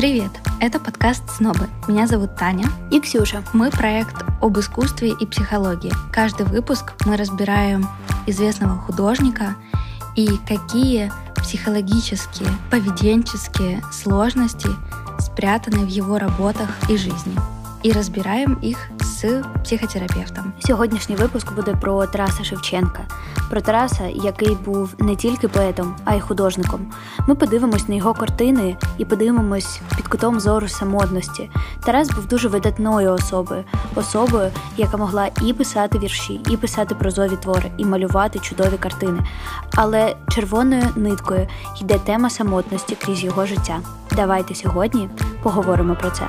Привет! Это подкаст «Снобы». Меня зовут Таня. И Ксюша. Мы проект об искусстве и психологии. Каждый выпуск мы разбираем известного художника и какие психологические, поведенческие сложности спрятаны в его работах и жизни. И разбираем их з психотерапевтом. Сьогоднішній випуск буде про Тараса Шевченка, про Тараса, який був не тільки поетом, а й художником. Ми подивимось на його картини і подивимось під кутом зору самотності. Тарас був дуже видатною особою, особою, яка могла і писати вірші, і писати прозові твори, і малювати чудові картини. Але червоною ниткою йде тема самотності крізь його життя. Давайте сьогодні поговоримо про це.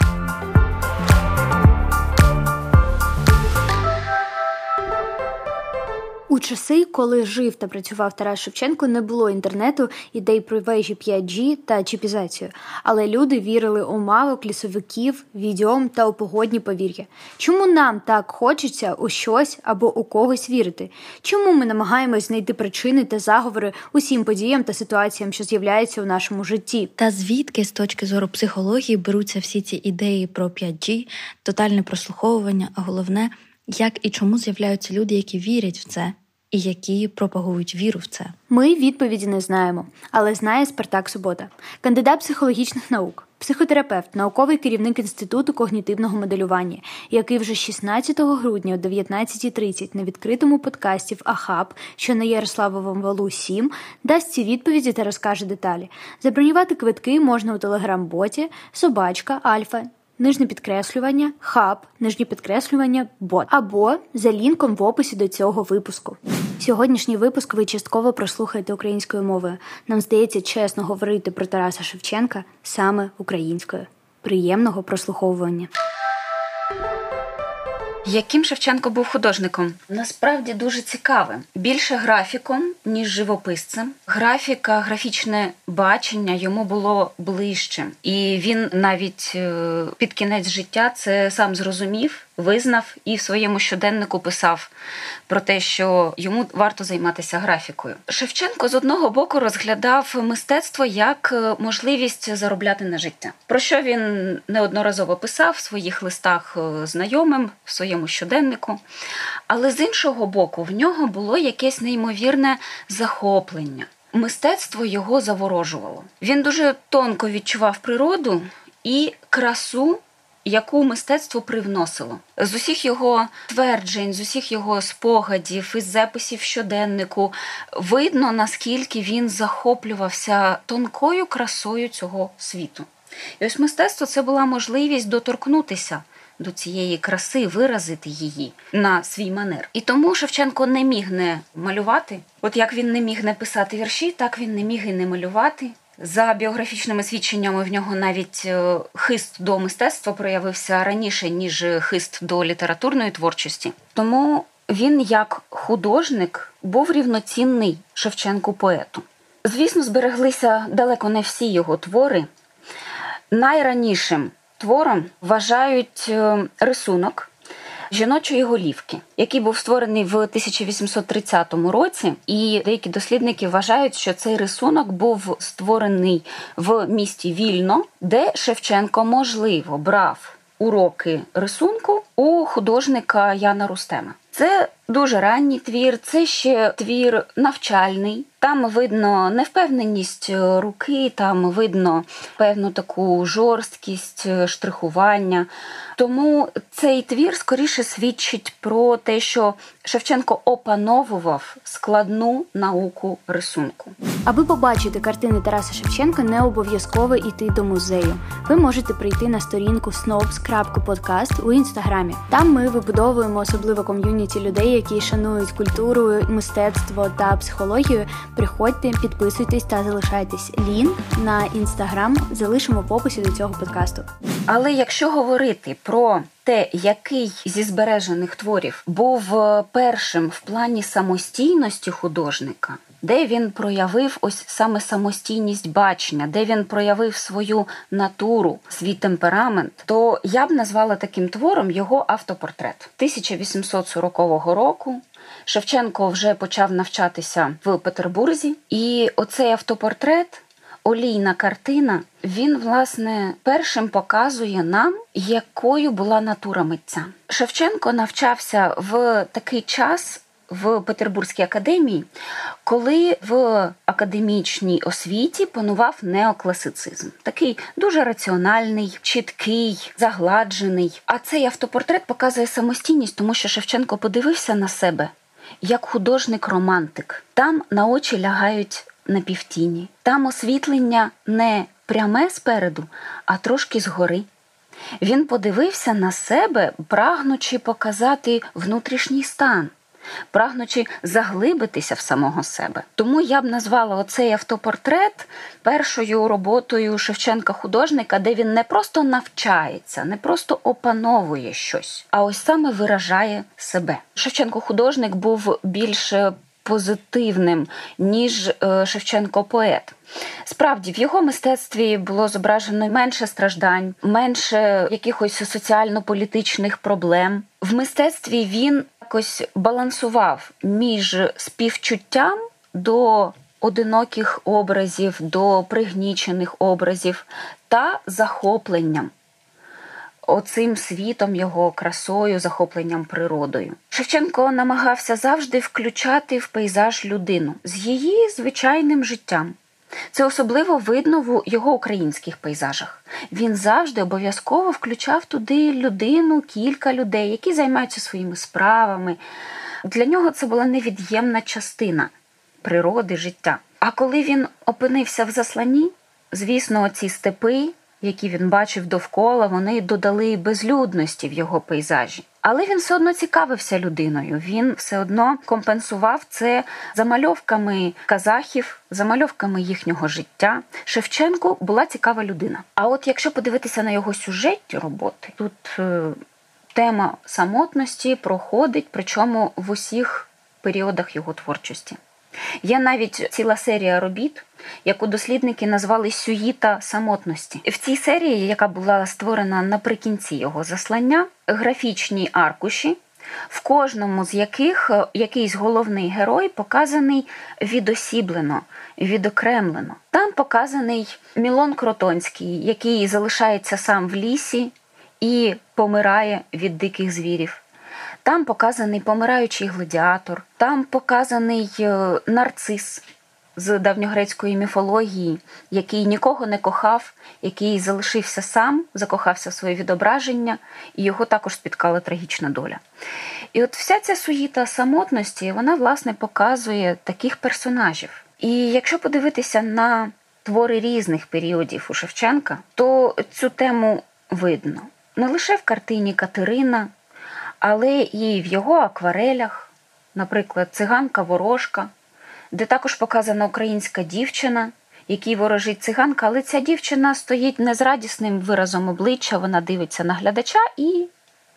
Часи, коли жив та працював Тарас Шевченко, не було інтернету, ідей про вежі 5G та чіпізацію, але люди вірили у мавок, лісовиків, відьом та у погодні повір'я. Чому нам так хочеться у щось або у когось вірити? Чому ми намагаємось знайти причини та заговори усім подіям та ситуаціям, що з'являються у нашому житті? Та звідки з точки зору психології беруться всі ці ідеї про 5G, тотальне прослуховування, а головне, як і чому з'являються люди, які вірять в це? І які пропагують віру в це. Ми відповіді не знаємо, але знає Спартак Субота, кандидат психологічних наук, психотерапевт, науковий керівник інституту когнітивного моделювання, який вже 16 грудня о 19.30 на відкритому подкасті в Ахаб, що на Ярославовому валу 7, дасть ці відповіді та розкаже деталі. Забронювати квитки можна у телеграм-боті, собачка, альфа нижнє підкреслювання, хаб, нижнє підкреслювання, бот або за лінком в описі до цього випуску. Сьогоднішній випуск ви частково прослухаєте українською мовою. Нам здається чесно говорити про Тараса Шевченка саме українською. Приємного прослуховування. Яким Шевченко був художником? Насправді дуже цікавим. Більше графіком, ніж живописцем. Графіка, графічне бачення йому було ближче, і він навіть е, під кінець життя це сам зрозумів визнав і в своєму щоденнику писав про те, що йому варто займатися графікою. Шевченко з одного боку розглядав мистецтво як е, можливість заробляти на життя, про що він неодноразово писав в своїх листах е, знайомим в своєму щоденнику. Але з іншого боку, в нього було якесь неймовірне захоплення. Мистецтво його заворожувало. Він дуже тонко відчував природу і красу яку мистецтво привносило з усіх його тверджень, з усіх його спогадів, із записів щоденнику, видно наскільки він захоплювався тонкою красою цього світу. І ось мистецтво це була можливість доторкнутися. До цієї краси виразити її на свій манер. І тому Шевченко не міг не малювати. От як він не міг не писати вірші, так він не міг і не малювати. За біографічними свідченнями в нього навіть е, хист до мистецтва проявився раніше, ніж хист до літературної творчості. Тому він, як художник, був рівноцінний Шевченку поету. Звісно, збереглися далеко не всі його твори. Найранішим твором вважають е, рисунок жіночої голівки, який був створений в 1830 році, і деякі дослідники вважають, що цей рисунок був створений в місті Вільно, де Шевченко можливо брав уроки рисунку у художника Яна Рустема. Це дуже ранній твір, це ще твір навчальний. Там видно невпевненість руки, там видно певну таку жорсткість штрихування. Тому цей твір скоріше свідчить про те, що Шевченко опановував складну науку рисунку. Аби побачити картини Тараса Шевченка, не обов'язково йти до музею. Ви можете прийти на сторінку snobs.podcast у інстаграмі. Там ми вибудовуємо особливо ком'юніті людей, які шанують культуру, мистецтво та психологію. Приходьте, підписуйтесь та залишайтесь. Лінк на інстаграм залишимо в описі до цього подкасту. Але якщо говорити про те, який зі збережених творів був е, першим в плані самостійності художника, де він проявив ось саме самостійність бачення, де він проявив свою натуру, свій темперамент, то я б назвала таким твором його автопортрет 1840 року. Шевченко вже почав навчатися в Петербурзі, і оцей автопортрет олійна картина, він, власне, першим показує нам, якою була натура митця. Шевченко навчався в такий час. В Петербурзькій академії, коли в академічній освіті панував неокласицизм, такий дуже раціональний, чіткий, загладжений. А цей автопортрет показує самостійність, тому що Шевченко подивився на себе як художник-романтик. Там на очі лягають на півтіні. Там освітлення не пряме спереду, а трошки згори. Він подивився на себе, прагнучи показати внутрішній стан, прагнучи заглибитися в самого себе. Тому я б назвала оцей автопортрет першою роботою Шевченка художника, де він не просто навчається, не просто опановує щось, а ось саме виражає себе. Шевченко художник був більш позитивним, ніж е, Шевченко поет. Справді, в його мистецтві було зображено менше страждань, менше якихось соціально-політичних проблем. В мистецтві він якось балансував між співчуттям до одиноких образів, до пригнічених образів та захопленням оцим світом, його красою, захопленням природою. Шевченко намагався завжди включати в пейзаж людину з її звичайним життям. Це особливо видно в його українських пейзажах. Він завжди обов'язково включав туди людину, кілька людей, які займаються своїми справами. Для нього це була невід'ємна частина природи, життя. А коли він опинився в засланні, звісно, ці степи, які він бачив довкола, вони додали безлюдності в його пейзажі. Але він все одно цікавився людиною. Він все одно компенсував це замальовками казахів, замальовками їхнього життя. Шевченко була цікава людина. А от якщо подивитися на його сюжетні роботи, тут е, тема самотності проходить, причому в усіх періодах його творчості. Є навіть ціла серія робіт, яку дослідники назвали Сюїта самотності. В цій серії, яка була створена наприкінці його заслання, графічні аркуші, в кожному з яких е, якийсь головний герой показаний відосіблено, відокремлено. Там показаний Мілон Кротонський, який залишається сам в лісі і помирає від диких звірів. Там показаний помираючий гладіатор, там показаний е, нарцис з давньогрецької міфології, який нікого не кохав, який залишився сам, закохався в своє відображення, і його також спіткала трагічна доля. І от вся ця суїта самотності, вона, власне, показує таких персонажів. І якщо подивитися на твори різних періодів у Шевченка, то цю тему видно не лише в картині Катерина але і в його акварелях, наприклад, циганка ворожка, де також показана українська дівчина, якій ворожить циганка, але ця дівчина стоїть не з радісним виразом обличчя, вона дивиться на глядача і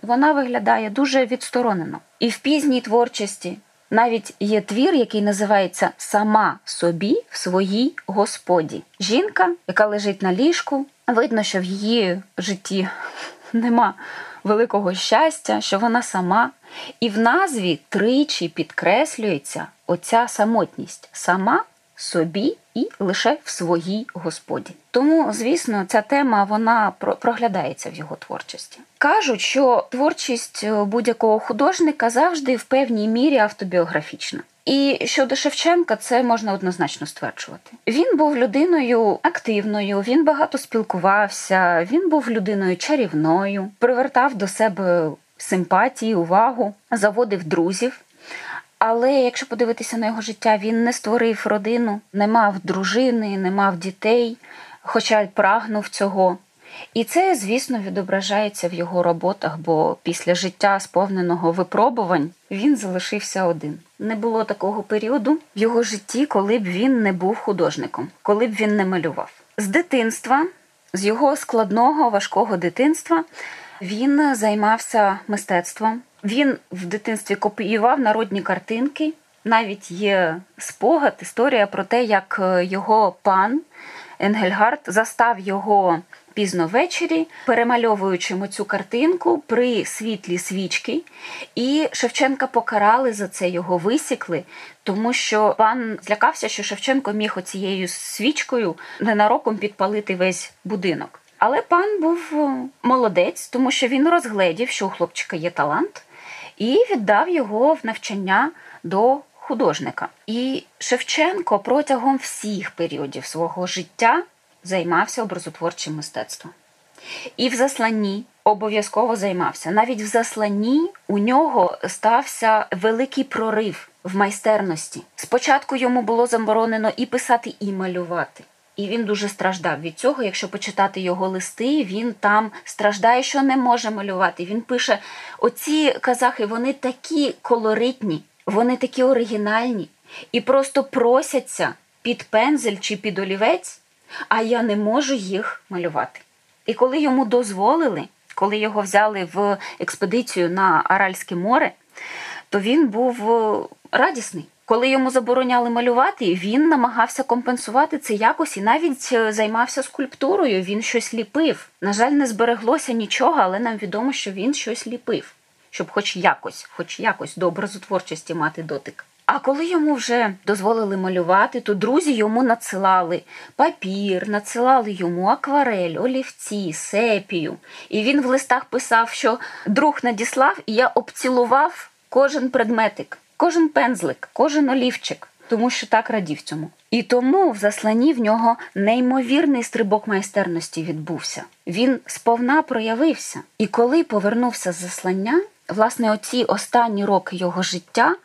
вона виглядає дуже відсторонено. І в пізній творчості навіть є твір, який називається Сама собі в своїй господі. Жінка, яка лежить на ліжку, видно, що в її житті нема великого щастя, що вона сама, і в назві тричі підкреслюється оця самотність сама собі і лише в своїй господі. Тому, звісно, ця тема вона проглядається в його творчості. Кажуть, що творчість е, будь-якого художника завжди в певній мірі автобіографічна. І щодо Шевченка, це можна однозначно стверджувати. Він був людиною активною, він багато спілкувався, він був людиною чарівною, привертав до себе симпатії, увагу, заводив друзів. Але якщо подивитися на його життя, він не створив родину, не мав дружини, не мав дітей, хоча й прагнув цього. І це, звісно, відображається в його роботах, бо після життя, сповненого випробувань, він залишився один. Не було такого періоду в його житті, коли б він не був художником, коли б він не малював. З дитинства, з його складного, важкого дитинства, він займався мистецтвом. Він в дитинстві копіював народні картинки. Навіть є спогад, історія про те, як його пан Енгельгард застав його пізно ввечері, перемальовуючи цю картинку при світлі свічки. І Шевченка покарали за це, його висікли, тому що пан злякався, що Шевченко міг оцією свічкою ненароком підпалити весь будинок. Але пан був е, молодець, тому що він розгледів, що у хлопчика є талант, і віддав його в навчання до художника. І Шевченко протягом всіх періодів свого життя займався образотворчим мистецтвом. І в засланні обов'язково займався. Навіть в засланні у нього стався великий прорив в майстерності. Спочатку йому було заборонено і писати, і малювати. І він дуже страждав від цього. Якщо почитати його листи, він там страждає, що не може малювати. Він пише: оці казахи, вони такі колоритні, вони такі оригінальні і просто просяться під пензель чи під олівець, а я не можу їх малювати. І коли йому дозволили, коли його взяли в експедицію на Аральське море, то він був е, радісний. Коли йому забороняли малювати, він намагався компенсувати це якось і навіть е, займався скульптурою. Він щось ліпив. На жаль, не збереглося нічого, але нам відомо, що він щось ліпив, щоб, хоч якось, хоч якось до образотворчості мати дотик. А коли йому вже дозволили малювати, то друзі йому надсилали папір, надсилали йому акварель, олівці, сепію. І він в листах писав, що друг надіслав, і я обцілував кожен предметик, кожен пензлик, кожен олівчик, тому що так радів цьому. І тому в засланні в нього неймовірний стрибок майстерності відбувся. Він сповна проявився. І коли повернувся з заслання, власне, оці останні роки його життя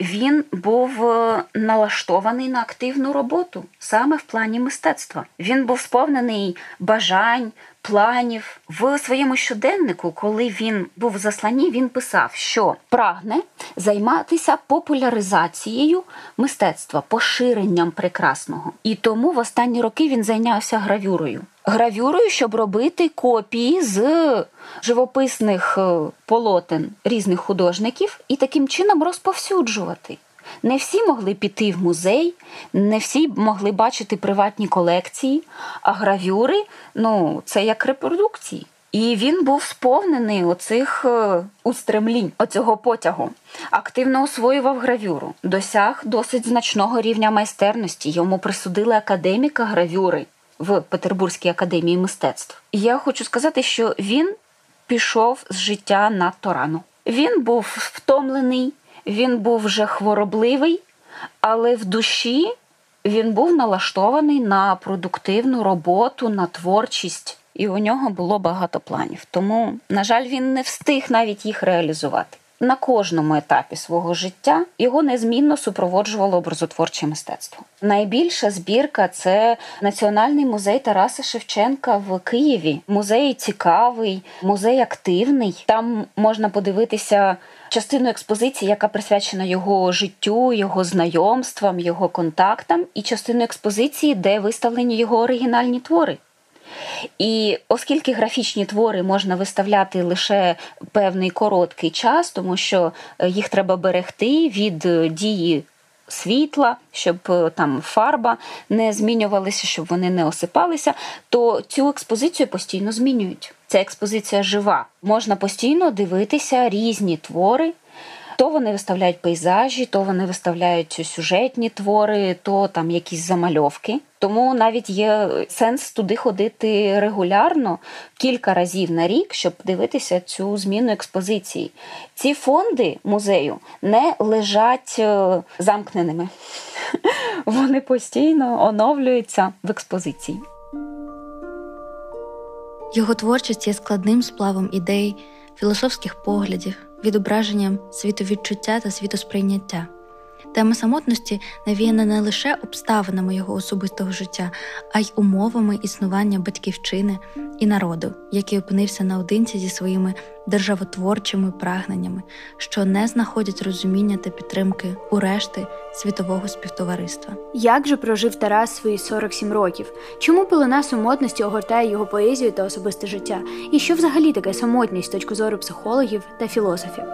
він був е, налаштований на активну роботу саме в плані мистецтва. Він був сповнений бажань, планів в своєму щоденнику, коли він був в засланні, він писав, що прагне займатися популяризацією мистецтва, поширенням прекрасного. І тому в останні роки він зайнявся гравюрою. Гравюрою, щоб робити копії з живописних е, полотен різних художників і таким чином розповсюджувати. Не всі могли піти в музей, не всі могли бачити приватні колекції, а гравюри ну, це як репродукції. І він був сповнений оцих е, устремлінь, оцього потягу. Активно освоював гравюру, досяг досить значного рівня майстерності. Йому присудили академіка гравюри в Петербурзькій академії мистецтв. І я хочу сказати, що він пішов з життя надто рано. Він був втомлений, він був вже хворобливий, але в душі він був налаштований на продуктивну роботу, на творчість, і у нього було багато планів. Тому, на жаль, він не встиг навіть їх реалізувати. На кожному етапі свого життя його незмінно супроводжувало образотворче мистецтво. Найбільша збірка це Національний музей Тараса Шевченка в Києві. Музей цікавий, музей активний. Там можна подивитися частину експозиції, яка присвячена його життю, його знайомствам, його контактам, і частину експозиції, де виставлені його оригінальні твори. І оскільки графічні твори можна виставляти лише певний короткий час, тому що е, їх треба берегти від е, дії. Світла, щоб е, там фарба не змінювалася, щоб вони не осипалися, то цю експозицію постійно змінюють. Ця експозиція жива. Можна постійно дивитися різні твори, то вони виставляють пейзажі, то вони виставляють сюжетні твори, то там якісь замальовки. Тому навіть є сенс туди ходити регулярно кілька разів на рік, щоб дивитися цю зміну експозиції. Ці фонди музею не лежать е, замкненими, вони постійно оновлюються в експозиції. Його творчість є складним сплавом ідей, філософських поглядів відображенням світовідчуття та світосприйняття. Тема самотності навіяна не лише обставинами його особистого життя, а й умовами існування батьківщини, і народу, який опинився наодинці зі своїми державотворчими прагненнями, що не знаходять розуміння та підтримки у решти світового співтовариства. Як же прожив Тарас свої 47 років? Чому пилина самотності огортає його поезію та особисте життя? І що взагалі таке самотність з точки зору психологів та філософів?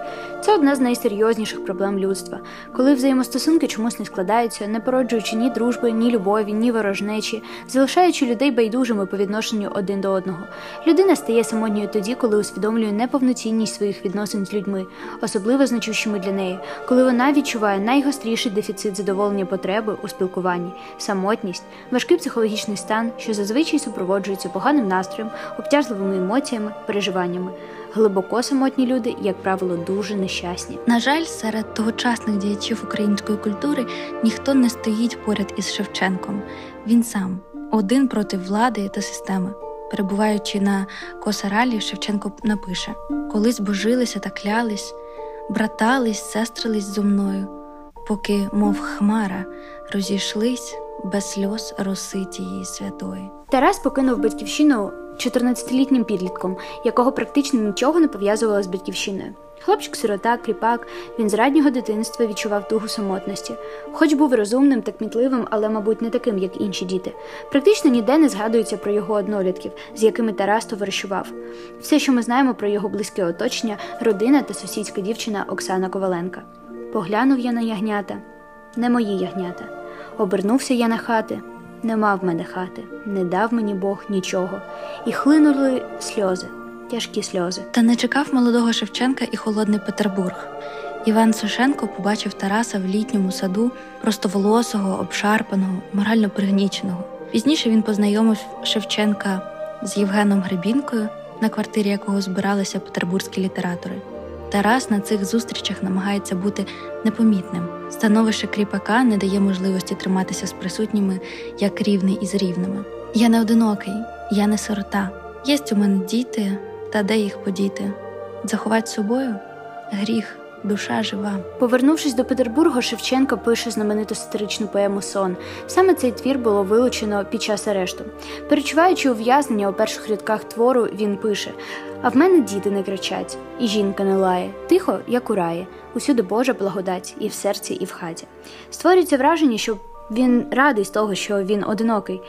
Це одна з найсерйозніших проблем людства, коли взаємостосунки чомусь не складаються, не породжуючи ні дружби, ні любові, ні ворожнечі, залишаючи людей байдужими по відношенню один до одного. Людина стає самотньою тоді, коли усвідомлює неповноцінність своїх відносин з людьми, особливо значущими для неї, коли вона відчуває найгостріший дефіцит задоволення потреби у спілкуванні, самотність, важкий психологічний стан, що зазвичай супроводжується поганим настроєм, обтяжливими емоціями, переживаннями. Глибоко самотні люди, як правило, дуже нещасні. На жаль, серед тогочасних діячів української культури ніхто не стоїть поряд із Шевченком. Він сам один проти влади та системи. Перебуваючи на косаралі, Шевченко напише: колись божилися та клялись, братались, сестрились зо мною, поки, мов хмара, розійшлись без сльоз роси тієї святої. Тарас покинув батьківщину 14-літнім підлітком, якого практично нічого не пов'язувало з батьківщиною. Хлопчик-сирота, кріпак, він з раннього дитинства відчував тугу самотності, хоч був розумним та кмітливим, але, мабуть, не таким, як інші діти. Практично ніде не згадується про його однолітків, з якими Тарас товаришував. Все, що ми знаємо про його близьке оточення, родина та сусідська дівчина Оксана Коваленка. Поглянув я на ягнята, не мої ягнята. Обернувся я на хати, не мав мене хати, не дав мені Бог нічого, і хлинули сльози тяжкі сльози. Та не чекав молодого Шевченка і холодний Петербург. Іван Сушенко побачив Тараса в літньому саду, простоволосого, обшарпаного, морально пригніченого. Пізніше він познайомив Шевченка з Євгеном Гребінкою, на квартирі якого збиралися петербурзькі літератори. Тарас на цих зустрічах намагається бути непомітним. Становище кріпака не дає можливості триматися з присутніми як рівний із рівними. Я не одинокий, я не сирота. Єсть у мене діти, та де їх подіти? Заховать собою гріх, душа жива. Повернувшись до Петербургу, Шевченко пише знамениту сатиричну поему Сон. Саме цей твір було вилучено під час арешту. Перечуваючи ув'язнення у перших рядках твору, він пише: А в мене діти не кричать, і жінка не лає, тихо, як у раї, усюди Божа благодать, і в серці, і в хаті. Створюється враження, що він радий з того, що він одинокий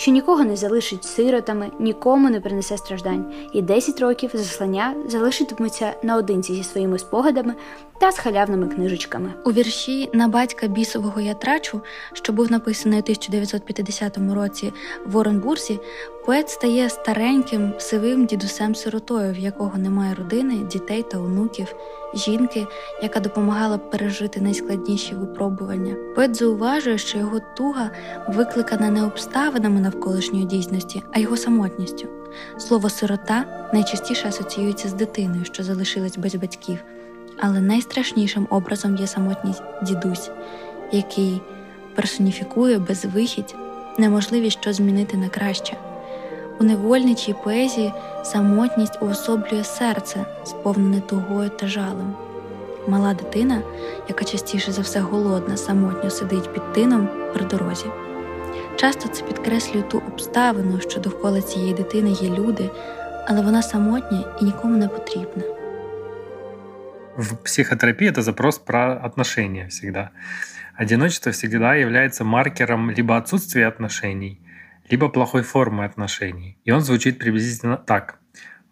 що нікого не залишить сиротами, нікому не принесе страждань, і 10 років заслання залишитиметься наодинці зі своїми спогадами та з халявними книжечками. У вірші на батька бісового я трачу, що був написаний у 1950 році в Оренбурзі, поет стає стареньким сивим дідусем сиротою, в якого немає родини, дітей та онуків жінки, яка допомагала пережити найскладніші випробування. Поет зауважує, що його туга викликана не обставинами навколишньої дійсності, а його самотністю. Слово сирота найчастіше асоціюється з дитиною, що залишилась без батьків, але найстрашнішим образом є самотній дідусь, який персоніфікує безвихідь, неможливість що змінити на краще. У невольничій поезії самотність уособлює серце, сповнене тугою та жалем. Мала дитина, яка частіше за все голодна, самотньо сидить під тином при дорозі. Часто це підкреслює ту обставину, що довкола цієї дитини є люди, але вона самотня і нікому не потрібна. В психотерапии это запрос про отношения всегда. Одиночество всегда является маркером либо отсутствия отношений, либо плохой формы отношений. И он звучит приблизительно так.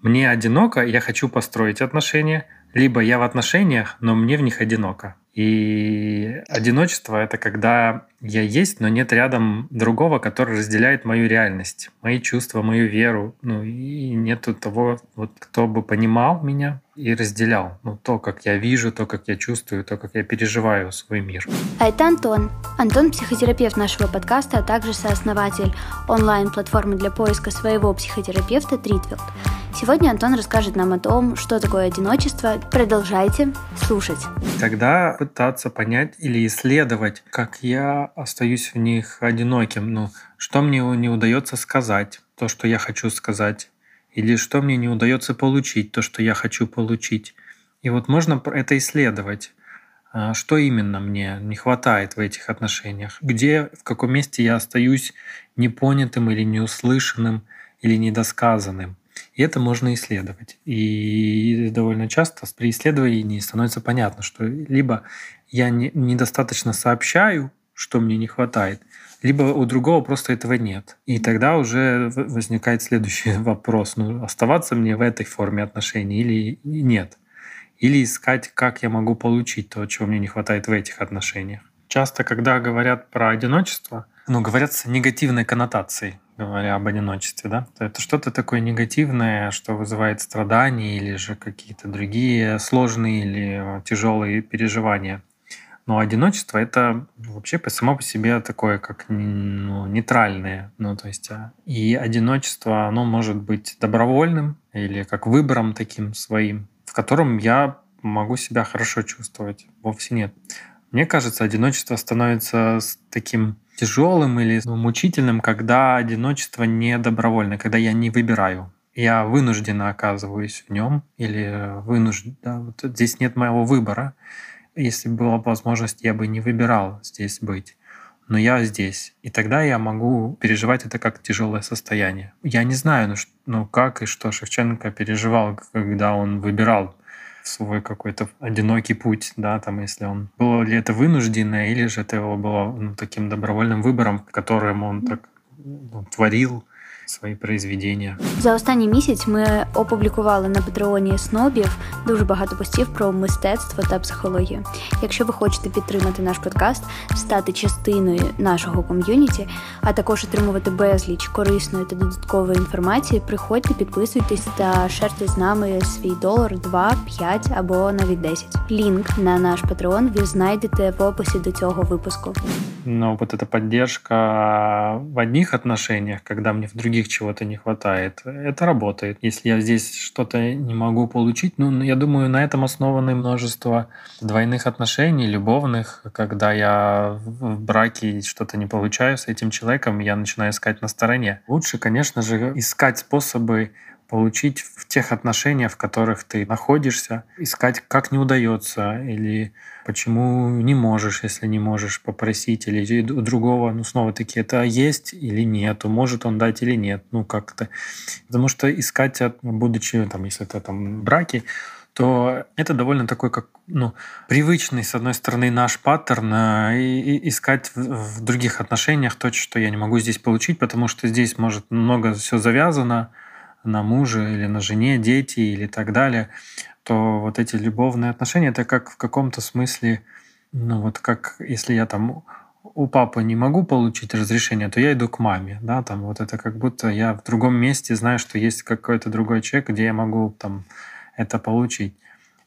Мне одиноко, я хочу построить отношения, либо я в отношениях, но мне в них одиноко. И одиночество — это когда я есть, но нет рядом другого, который разделяет мою реальность, мои чувства, мою веру. Ну и нету того, вот, кто бы понимал меня и разделял ну, то, как я вижу, то, как я чувствую, то, как я переживаю свой мир. А это Антон. Антон – психотерапевт нашего подкаста, а также сооснователь онлайн-платформы для поиска своего психотерапевта «Тритвилд». Сегодня Антон расскажет нам о том, что такое одиночество. Продолжайте слушать. Тогда пытаться понять или исследовать, как я остаюсь в них одиноким. Ну, что мне не удается сказать, то, что я хочу сказать, или что мне не удается получить, то, что я хочу получить. И вот можно это исследовать. А, что именно мне не хватает в этих отношениях? Где, в каком месте я остаюсь непонятым или неуслышанным, или недосказанным. И это можно исследовать. И довольно часто при исследовании становится понятно, что либо я не, недостаточно сообщаю, что мне не хватает, либо у другого просто этого нет. И тогда уже возникает следующий вопрос. Ну, оставаться мне в этой форме отношений или нет? Или искать, как я могу получить то, чего мне не хватает в этих отношениях. Часто, когда говорят про одиночество, ну, говорят с негативной коннотацией, говоря об одиночестве, да? Это что-то такое негативное, что вызывает страдания или же какие-то другие сложные или тяжелые переживания. Но одиночество это вообще само по себе такое, как ну, нейтральное. Ну, то есть, а, и одиночество, оно может быть добровольным или как выбором таким своим, в котором я могу себя хорошо чувствовать. Вовсе нет. Мне кажется, одиночество становится таким тяжелым или ну, мучительным, когда одиночество не добровольно, когда я не выбираю. Я вынужденно оказываюсь в нем или вынужден. Да, вот здесь нет моего выбора если была бы возможность, я бы не выбирал здесь быть. Но я здесь. И тогда я могу переживать это как тяжелое состояние. Я не знаю, ну, ну как и что Шевченко переживал, когда он выбирал свой какой-то одинокий путь, да, там, если он было ли это вынужденное, или же это его было ну, таким добровольным выбором, которым он так ну, творил, свої произведення. За останній місяць ми опублікували на патреоні снобів дуже багато постів про мистецтво та психологію. Якщо ви хочете підтримати наш подкаст, стати частиною нашого ком'юніті, а також отримувати безліч корисної та додаткової інформації, приходьте, підписуйтесь та шерте з нами свій долар, 2, 5 або навіть 10. Лінк на наш патреон ви знайдете в описі до цього випуску. Ну, вот эта поддержка в одних отношениях, когда мне в других других чего-то не хватает. Это работает. Если я здесь что-то не могу получить, ну, я думаю, на этом основаны множество двойных отношений, любовных. Когда я в браке что-то не получаю с этим человеком, я начинаю искать на стороне. Лучше, конечно же, искать способы получить в тех отношениях, в которых ты находишься, искать, как не удается, или почему не можешь, если не можешь попросить, или у другого, ну, снова-таки, это есть или нет, может он дать или нет, ну, как-то. Потому что искать, будучи, там, если ты там в браке, то это довольно такой, как, ну, привычный, с одной стороны, наш паттерн э, и, и искать в, в других отношениях то, что я не могу здесь получить, потому что здесь, может, много все завязано, на муже или на жене, дети или так далее, то вот эти любовные отношения, это как в каком-то смысле, ну вот как если я там у папы не могу получить разрешение, то я иду к маме, да, там вот это как будто я в другом месте знаю, что есть какой-то другой человек, где я могу там это получить.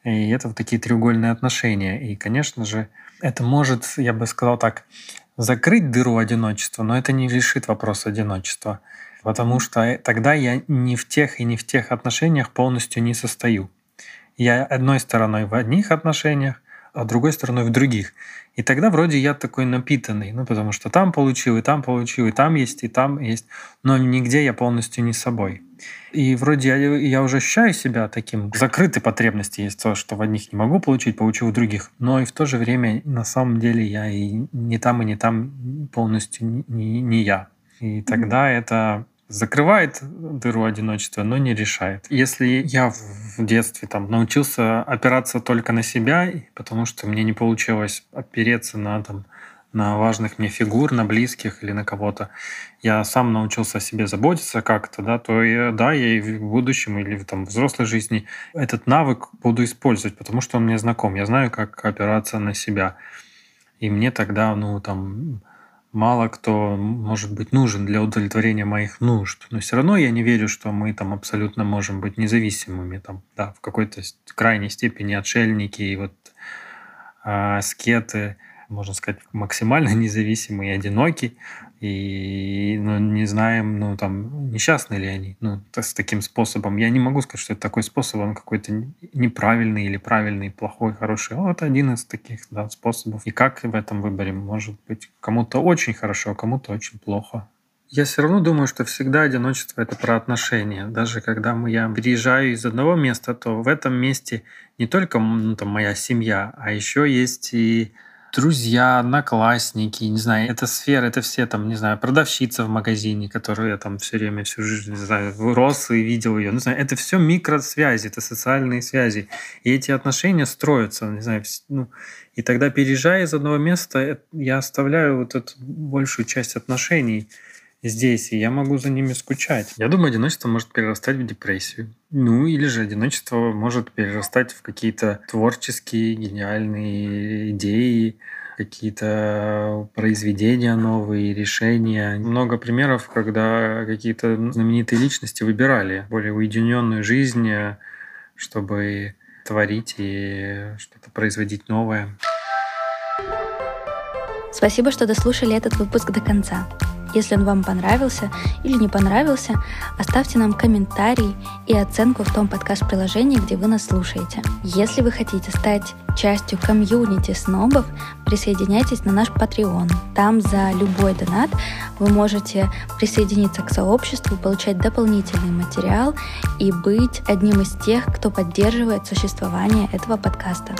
И это вот такие треугольные отношения. И, конечно же, это может, я бы сказал так, закрыть дыру одиночества, но это не решит вопрос одиночества потому что тогда я не в тех и не в тех отношениях полностью не состою. Я одной стороной в одних отношениях, а другой стороной в других. И тогда вроде я такой напитанный, ну потому что там получил, и там получил, и там есть, и там есть, но нигде я полностью не собой. И вроде я, я уже ощущаю себя таким, закрытой потребности есть то, что в одних не могу получить, получу в других, но и в то же время на самом деле я и не там, и не там полностью не, не я. И тогда mm-hmm. это закрывает дыру одиночества, но не решает. Если я в детстве там научился опираться только на себя, потому что мне не получилось опереться на там на важных мне фигур, на близких или на кого-то, я сам научился о себе заботиться как-то, да, то я, да, я и в будущем или в там, взрослой жизни этот навык буду использовать, потому что он мне знаком. Я знаю, как опираться на себя. И мне тогда, ну, там, мало кто может быть нужен для удовлетворения моих нужд. Но все равно я не верю, что мы там абсолютно можем быть независимыми, там, да, в какой-то крайней степени отшельники и вот э, аскеты, можно сказать, максимально независимые и одиноки, и ну, не знаем, ну, там, несчастны ли они, ну, с таким способом. Я не могу сказать, что это такой способ, он какой-то неправильный или правильный, плохой, хороший. Вот один из таких да, способов. И как в этом выборе может быть кому-то очень хорошо, а кому-то очень плохо. Я все равно думаю, что всегда одиночество это про отношения. Даже когда мы, я переезжаю из одного места, то в этом месте не только ну, там, моя семья, а еще есть и друзья, одноклассники, не знаю, это сфера, это все там, не знаю, продавщица в магазине, которую я там все время, всю жизнь, не знаю, рос и видел ее. Не знаю, это все микросвязи, это социальные связи. И эти отношения строятся, не знаю, ну, и тогда, переезжая из одного места, э, я оставляю вот эту большую часть отношений здесь, и я могу за ними скучать. Я думаю, одиночество может перерастать в депрессию. Ну, или же одиночество может перерастать в какие-то творческие, гениальные идеи, какие-то произведения новые, решения. Много примеров, когда какие-то знаменитые личности выбирали более уединенную жизнь, чтобы творить и что-то производить новое. Спасибо, что дослушали этот выпуск до конца. Если он вам понравился или не понравился, оставьте нам комментарий и оценку в том подкаст-приложении, где вы нас слушаете. Если вы хотите стать частью комьюнити снобов, присоединяйтесь на наш Patreon. Там за любой донат вы можете присоединиться к сообществу, получать дополнительный материал и быть одним из тех, кто поддерживает существование этого подкаста.